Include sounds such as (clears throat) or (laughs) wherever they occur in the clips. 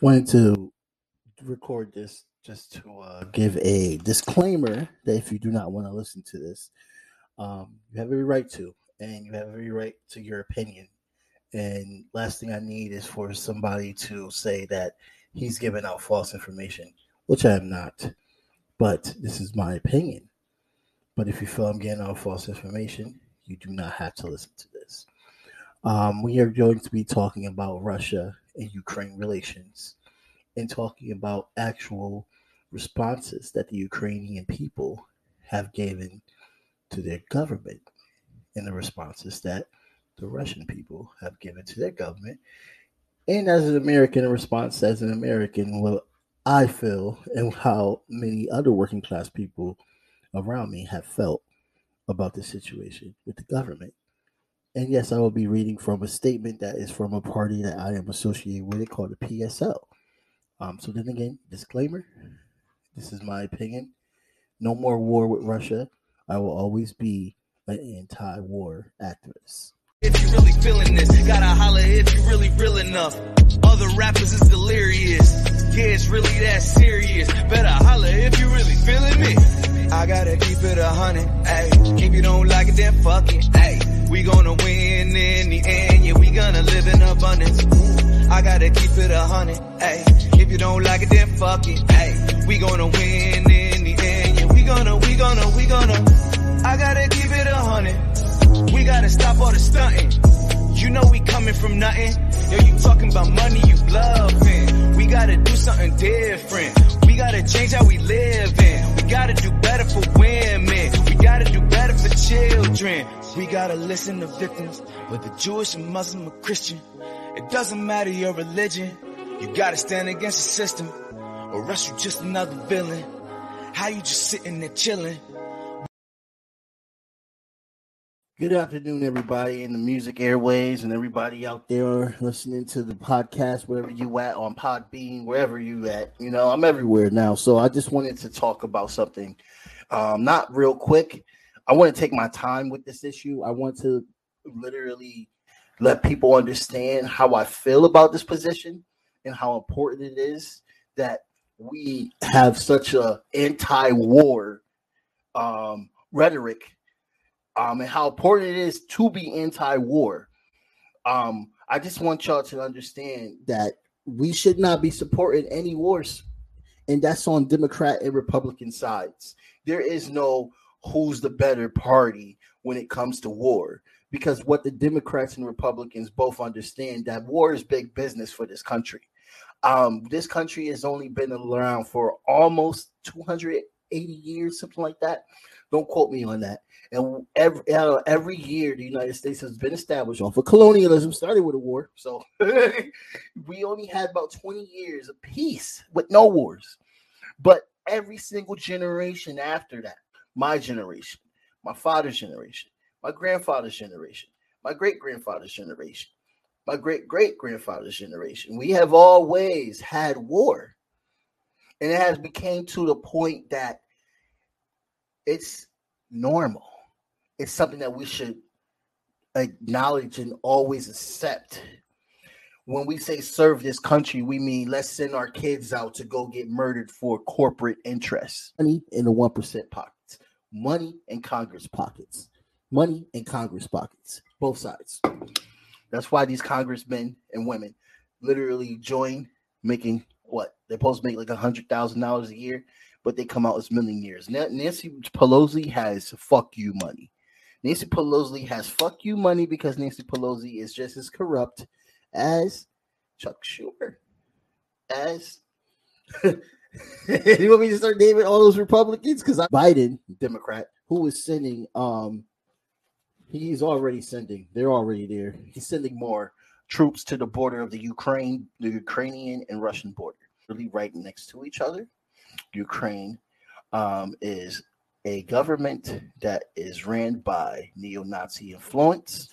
wanted to record this just to uh, give a disclaimer that if you do not want to listen to this, um, you have every right to, and you have every right to your opinion. And last thing I need is for somebody to say that he's giving out false information, which I am not. But this is my opinion. But if you feel I'm getting out false information, you do not have to listen to this. Um, we are going to be talking about Russia and Ukraine relations and talking about actual responses that the Ukrainian people have given to their government and the responses that the Russian people have given to their government. And as an American, a response as an American, what I feel and how many other working class people around me have felt about the situation with the government. And yes, I will be reading from a statement that is from a party that I am associated with it called the PSL. Um, so then again, disclaimer this is my opinion. No more war with Russia. I will always be an anti war activist. If you really feeling this, gotta holler if you really real enough. Other rappers is delirious. Yeah, it's really that serious. Better holler if you really feeling me. I gotta keep it a hundred. If you don't like it, then fuck it. We gonna win in the end, yeah, we gonna live in abundance. I gotta keep it a hundred, ayy. If you don't like it, then fuck it, ayy. We gonna win in the end, yeah, we gonna, we gonna, we gonna. I gotta keep it a hundred. We gotta stop all the stunting. You know we coming from nothing. Yo, you talking about money, you bluffing. We gotta do something different. We gotta change how we live in. We gotta do better for women. We gotta do better for children. We gotta listen to victims, whether Jewish or Muslim or Christian. It doesn't matter your religion. You gotta stand against the system, or else you just another villain. How you just sitting there chilling? Good afternoon, everybody in the music airways and everybody out there listening to the podcast, wherever you at on Podbean, wherever you at. You know, I'm everywhere now. So I just wanted to talk about something. Um, not real quick. I want to take my time with this issue. I want to literally let people understand how I feel about this position and how important it is that we have such a anti-war um, rhetoric um, and how important it is to be anti-war. Um, I just want y'all to understand that we should not be supporting any wars, and that's on Democrat and Republican sides. There is no who's the better party when it comes to war, because what the Democrats and Republicans both understand that war is big business for this country. Um, this country has only been around for almost 280 years, something like that. Don't quote me on that. And every uh, every year, the United States has been established off of colonialism, started with a war. So (laughs) we only had about 20 years of peace with no wars. But every single generation after that, my generation, my father's generation, my grandfather's generation, my great grandfather's generation, my great great grandfather's generation, we have always had war. And it has became to the point that it's normal. It's something that we should acknowledge and always accept. When we say serve this country, we mean let's send our kids out to go get murdered for corporate interests. In the 1% pockets, money in Congress pockets, money in Congress pockets, both sides. That's why these congressmen and women literally join making what they're supposed to make like a hundred thousand dollars a year but they come out as millionaires. Nancy Pelosi has fuck you money. Nancy Pelosi has fuck you money because Nancy Pelosi is just as corrupt as Chuck Schumer, as (laughs) (laughs) you want me to start naming all those Republicans? Because Biden, Democrat, who is sending um he's already sending, they're already there. He's sending more troops to the border of the Ukraine, the Ukrainian and Russian border, really right next to each other. Ukraine um, is a government that is ran by neo Nazi influence.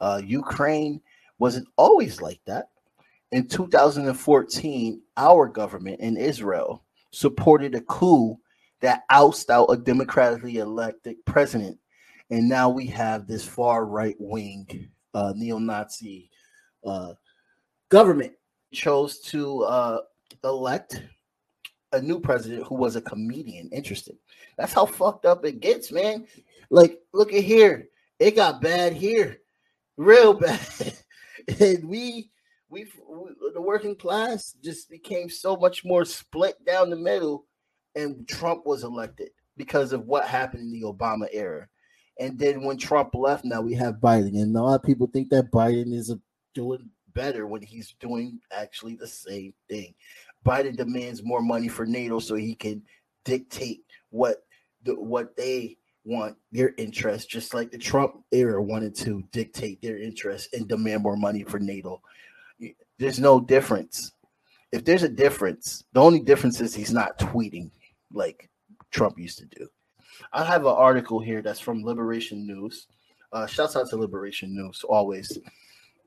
Uh, Ukraine wasn't always like that. In 2014, our government in Israel supported a coup that ousted out a democratically elected president. And now we have this far right wing uh, neo Nazi uh, government chose to uh, elect a new president who was a comedian. Interesting. That's how fucked up it gets, man. Like, look at here. It got bad here, real bad. (laughs) and we, we, the working class just became so much more split down the middle. And Trump was elected because of what happened in the Obama era. And then when Trump left, now we have Biden. And a lot of people think that Biden is doing better when he's doing actually the same thing. Biden demands more money for NATO so he can dictate what the, what they want their interest, just like the Trump era wanted to dictate their interest and demand more money for NATO. There's no difference. If there's a difference, the only difference is he's not tweeting like Trump used to do. I have an article here that's from Liberation News. Uh, shouts out to Liberation News always.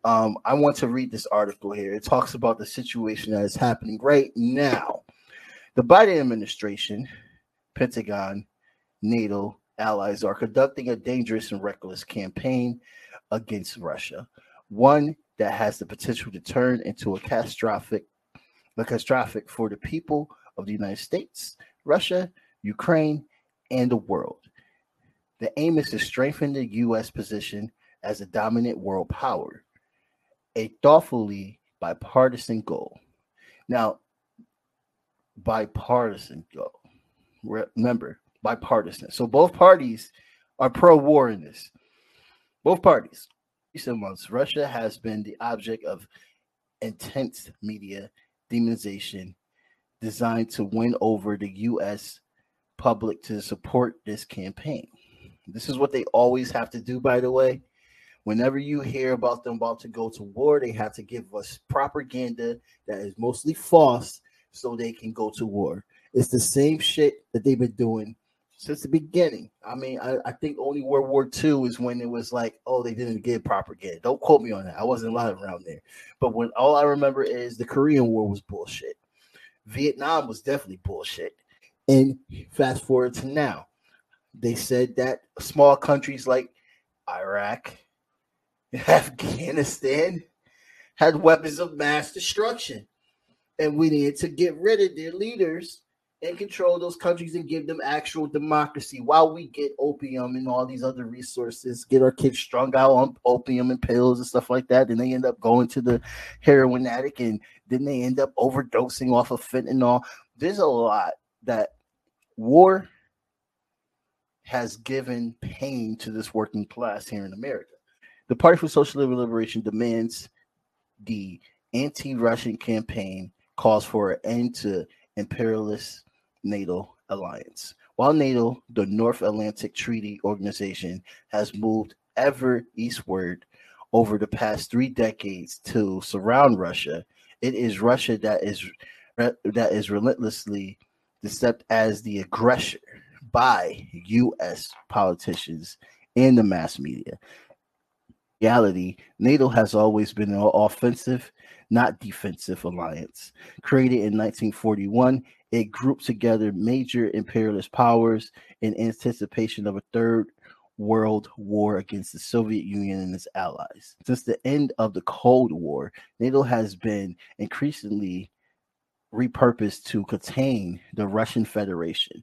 Um, I want to read this article here. It talks about the situation that is happening right now. The Biden administration, Pentagon, NATO, allies are conducting a dangerous and reckless campaign against Russia, one that has the potential to turn into a catastrophic, a catastrophic for the people of the United States, Russia, Ukraine, and the world. The aim is to strengthen the U.S. position as a dominant world power, a thoughtfully bipartisan goal. Now, bipartisan goal. Remember, bipartisan. So both parties are pro-war in this. Both parties. Recent months, Russia has been the object of intense media demonization designed to win over the U.S. public to support this campaign. This is what they always have to do, by the way. Whenever you hear about them about to go to war, they have to give us propaganda that is mostly false so they can go to war. It's the same shit that they've been doing since the beginning. I mean, I, I, think only World War II is when it was like, oh, they didn't get propaganda. Don't quote me on that. I wasn't alive around there. But when all I remember is the Korean War was bullshit. Vietnam was definitely bullshit. And fast forward to now, they said that small countries like Iraq, (laughs) Afghanistan had weapons of mass destruction. And we needed to get rid of their leaders and control those countries and give them actual democracy while we get opium and all these other resources, get our kids strung out on opium and pills and stuff like that. Then they end up going to the heroin addict and then they end up overdosing off of fentanyl. There's a lot that war has given pain to this working class here in America. The Party for Social Liberation demands the anti Russian campaign calls for an end to imperialist NATO alliance. While NATO, the North Atlantic Treaty Organization, has moved ever eastward over the past three decades to surround Russia, it is Russia that is that is relentlessly deceived as the aggressor by U.S. politicians and the mass media. Reality, NATO has always been an offensive, not defensive alliance. Created in 1941, it grouped together major imperialist powers in anticipation of a third world war against the Soviet Union and its allies. Since the end of the Cold War, NATO has been increasingly repurposed to contain the Russian Federation,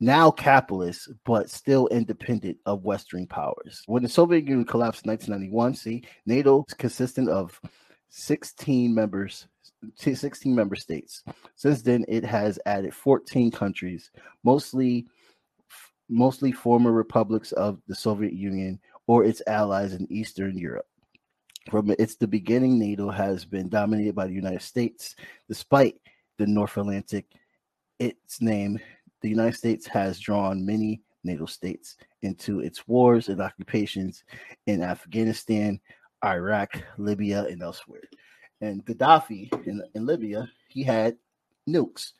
now capitalist, but still independent of Western powers. When the Soviet Union collapsed in 1991, see, NATO is consistent of 16 members 16 member states. Since then, it has added 14 countries, mostly mostly former republics of the Soviet Union or its allies in Eastern Europe. From its the beginning, NATO has been dominated by the United States, despite the North Atlantic. Its name, the United States has drawn many NATO states into its wars and occupations in Afghanistan, Iraq, Libya, and elsewhere and Gaddafi in, in Libya, he had nukes.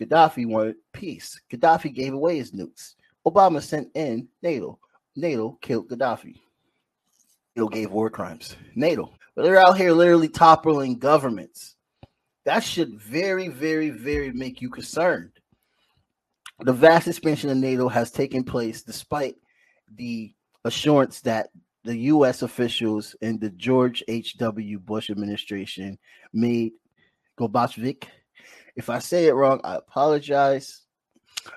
Gaddafi wanted peace. Gaddafi gave away his nukes. Obama sent in NATO. NATO killed Gaddafi. NATO gave war crimes. NATO. But they're out here literally toppling governments. That should very, very, very make you concerned. The vast expansion of NATO has taken place despite the assurance that the U.S. officials in the George H.W. Bush administration made Gorbachev. If I say it wrong, I apologize.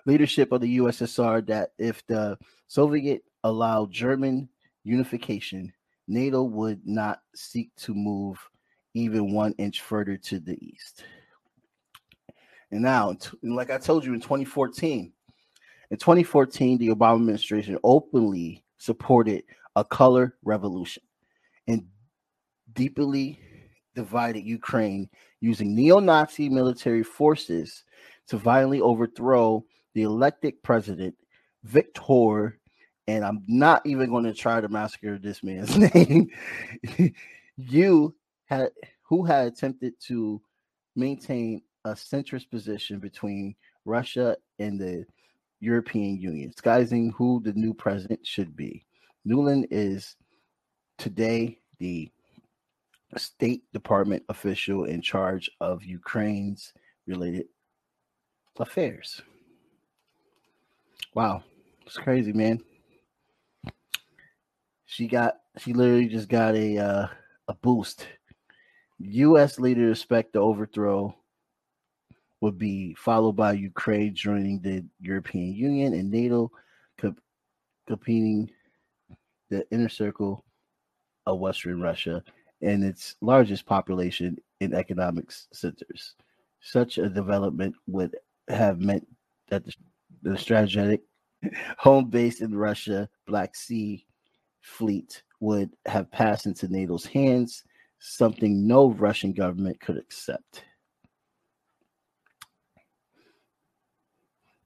Leadership of the USSR that if the Soviet allowed German unification, NATO would not seek to move even one inch further to the east. And now, like I told you in 2014, in 2014, the Obama administration openly supported a color revolution and deeply divided Ukraine using neo Nazi military forces to violently overthrow the elected president, Viktor. And I'm not even going to try to massacre this man's (laughs) name. you had who had attempted to maintain a centrist position between Russia and the European Union, disguising who the new president should be. Nuland is today the State Department official in charge of Ukraine's related affairs. Wow, it's crazy, man. She got she literally just got a uh, a boost. U.S. leaders expect the overthrow would be followed by Ukraine joining the European Union and NATO, competing the inner circle of Western Russia and its largest population in economic centers. Such a development would have meant that the, the strategic (laughs) home base in Russia, Black Sea fleet would have passed into NATO's hands, something no Russian government could accept.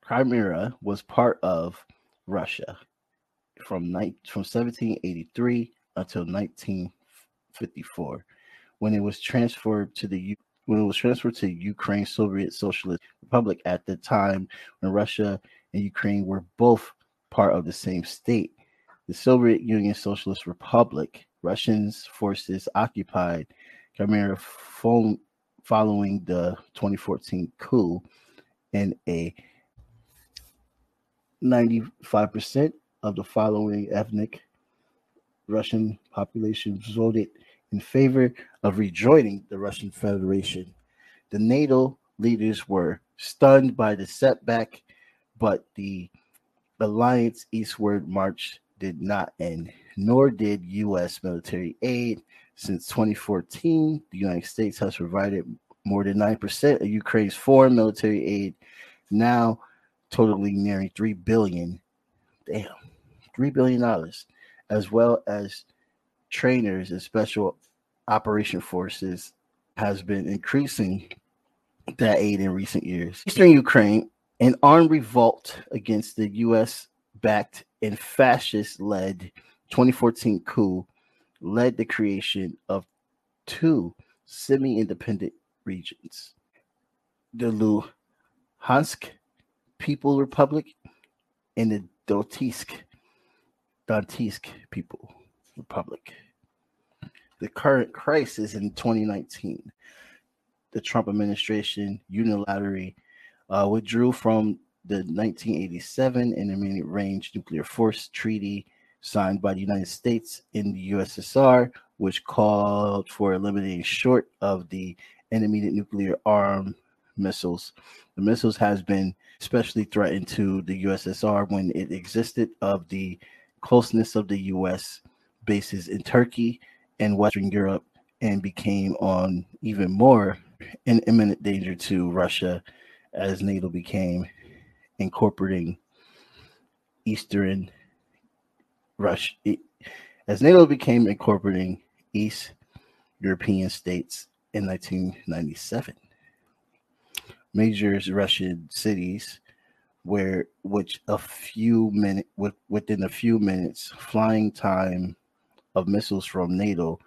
Crimea was part of Russia from, ni- from 1783 until 1954, when it was transferred to the when it was transferred to Ukraine Soviet Socialist Republic at the time when Russia and Ukraine were both part of the same state. The Soviet Union Socialist Republic, Russians forces occupied Crimea following the 2014 coup in a 95% of the following ethnic Russian population voted in favor of rejoining the Russian Federation. The NATO leaders were stunned by the setback, but the alliance eastward march did not end, nor did U.S. military aid. Since 2014, the United States has provided more than 9% of Ukraine's foreign military aid. Now, totaling nearly three billion, damn, three billion dollars, as well as trainers and special operation forces, has been increasing that aid in recent years. Eastern Ukraine, an armed revolt against the U.S. backed and fascist led 2014 coup led the creation of two semi independent regions the Luhansk People Republic and the Donetsk, Donetsk People Republic. The current crisis in 2019, the Trump administration unilaterally uh, withdrew from the 1987 Intermediate Range Nuclear Force Treaty signed by the United States in the USSR, which called for eliminating short of the intermediate nuclear arm missiles. The missiles has been especially threatened to the USSR when it existed of the closeness of the US bases in Turkey and Western Europe and became on even more in imminent danger to Russia as NATO became incorporating Eastern Russia as NATO became incorporating East European states in 1997 major Russian cities where which a few minute with, within a few minutes flying time of missiles from NATO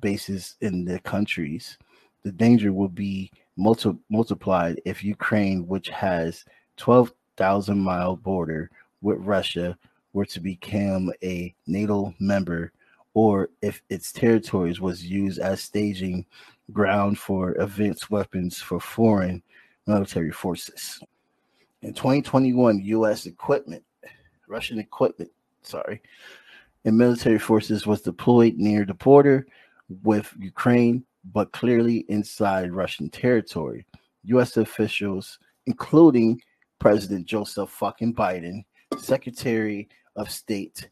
bases in the countries, the danger will be multi- multiplied if Ukraine, which has 12,000 mile border with Russia, were to become a NATO member, or if its territories was used as staging ground for advanced weapons for foreign military forces. In 2021, U.S. equipment, Russian equipment, sorry, and military forces was deployed near the border with Ukraine but clearly inside Russian territory. U.S. officials, including President Joseph fucking Biden, Secretary of State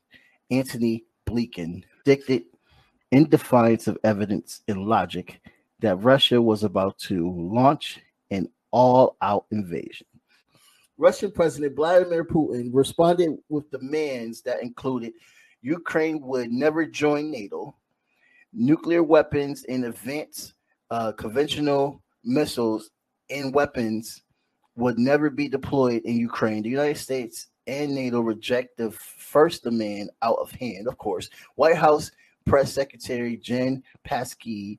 Antony Blinken, predicted in defiance of evidence and logic that Russia was about to launch an all out invasion. Russian President Vladimir Putin responded with demands that included Ukraine would never join NATO, nuclear weapons and advanced uh, conventional missiles and weapons would never be deployed in Ukraine. The United States and NATO reject the first demand out of hand, of course. White House Press Secretary Jen Psaki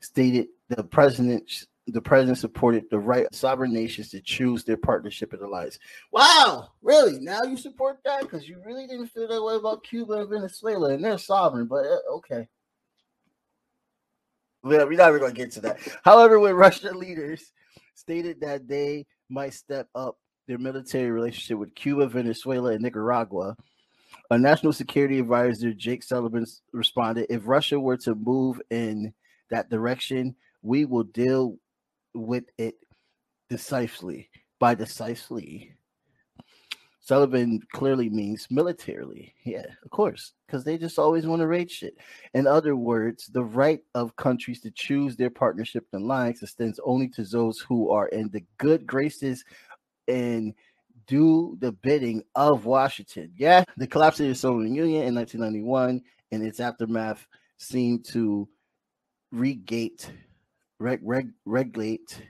stated the president the president supported the right of sovereign nations to choose their partnership and alliance. Wow, really? Now you support that because you really didn't feel that way about Cuba and Venezuela, and they're sovereign. But uh, okay, we're not even going to get to that. However, when Russian (laughs) leaders stated that they might step up their military relationship with Cuba, Venezuela, and Nicaragua, a national security advisor, Jake Sullivan, responded: "If Russia were to move in that direction, we will deal with it decisively. By decisively, Sullivan clearly means militarily. Yeah, of course, because they just always want to raid shit. In other words, the right of countries to choose their partnership and alliance extends only to those who are in the good graces and do the bidding of Washington. Yeah, the collapse of the Soviet Union in 1991 and its aftermath seemed to regate reg, reg, regulate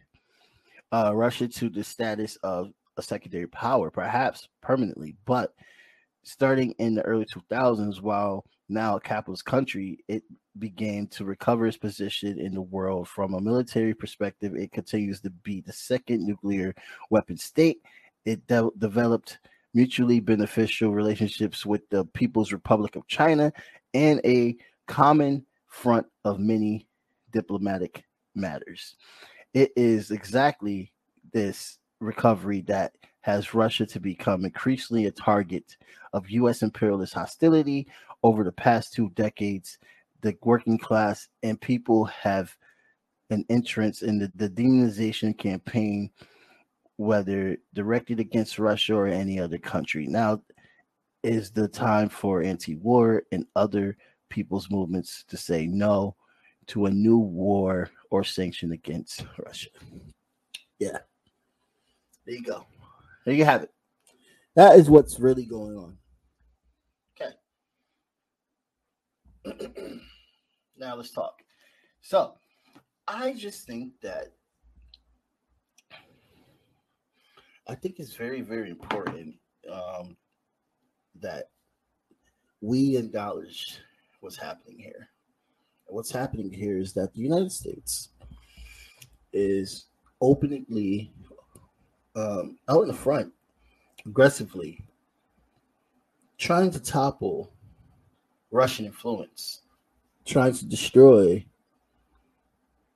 uh, Russia to the status of a secondary power, perhaps permanently. But starting in the early 2000s, while now a capitalist country, it began to recover its position in the world. From a military perspective, it continues to be the second nuclear weapon state. It de- developed mutually beneficial relationships with the People's Republic of China and a common front of many diplomatic matters. It is exactly this recovery that has Russia to become increasingly a target of U.S. imperialist hostility over the past two decades. The working class and people have an entrance in the, the demonization campaign, whether directed against Russia or any other country. Now is the time for anti war and other people's movements to say no to a new war or sanction against Russia. Yeah. There you go. There you have it. That is what's really going on. Okay. (clears throat) now let's talk. So, I just think that I think it's very, very important um, that we acknowledge what's happening here what's happening here is that the United States is openly um, out in the front, aggressively trying to topple Russian influence, trying to destroy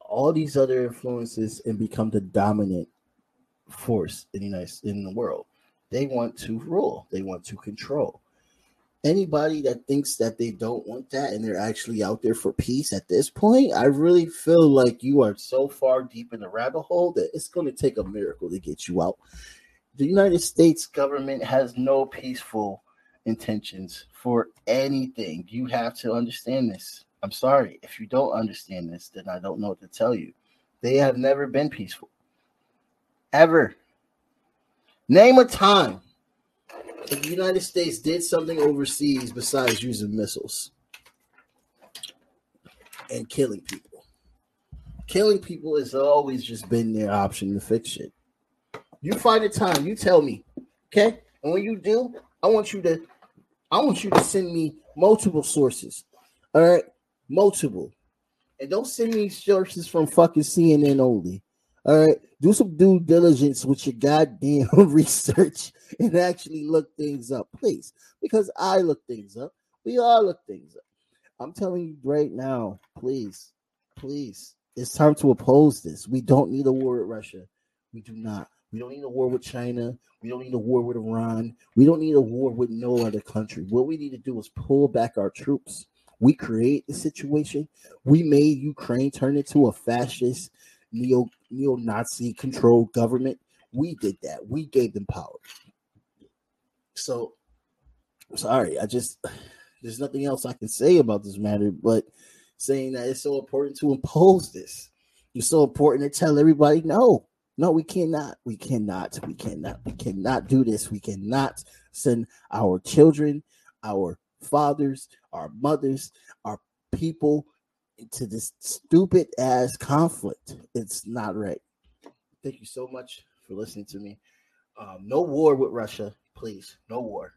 all these other influences and become the dominant force in the United in the world. They want to rule. They want to control anybody that thinks that they don't want that and they're actually out there for peace at this point, I really feel like you are so far deep in the rabbit hole that it's going to take a miracle to get you out. The United States government has no peaceful intentions for anything. You have to understand this. I'm sorry. If you don't understand this, then I don't know what to tell you. They have never been peaceful. Ever. Name a time the United States did something overseas besides using missiles and killing people, killing people has always just been their option to fix it. You find a time, you tell me, okay? And when you do, I want you to, I want you to send me multiple sources. All right, multiple, and don't send me sources from fucking CNN only. All right, do some due diligence with your goddamn (laughs) research and actually look things up, please. Because I look things up. We all look things up. I'm telling you right now, please, please. It's time to oppose this. We don't need a war with Russia. We do not. We don't need a war with China. We don't need a war with Iran. We don't need a war with no other country. What we need to do is pull back our troops. We create the situation. We made Ukraine turn into a fascist, neo neo Nazi controlled government. We did that. We gave them power. So sorry, I just there's nothing else I can say about this matter, but saying that it's so important to impose this. It's so important to tell everybody no, no, we cannot, we cannot, we cannot, we cannot do this. We cannot send our children, our fathers, our mothers, our people into this stupid ass conflict. It's not right. Thank you so much for listening to me. Um, no war with Russia, please. No war.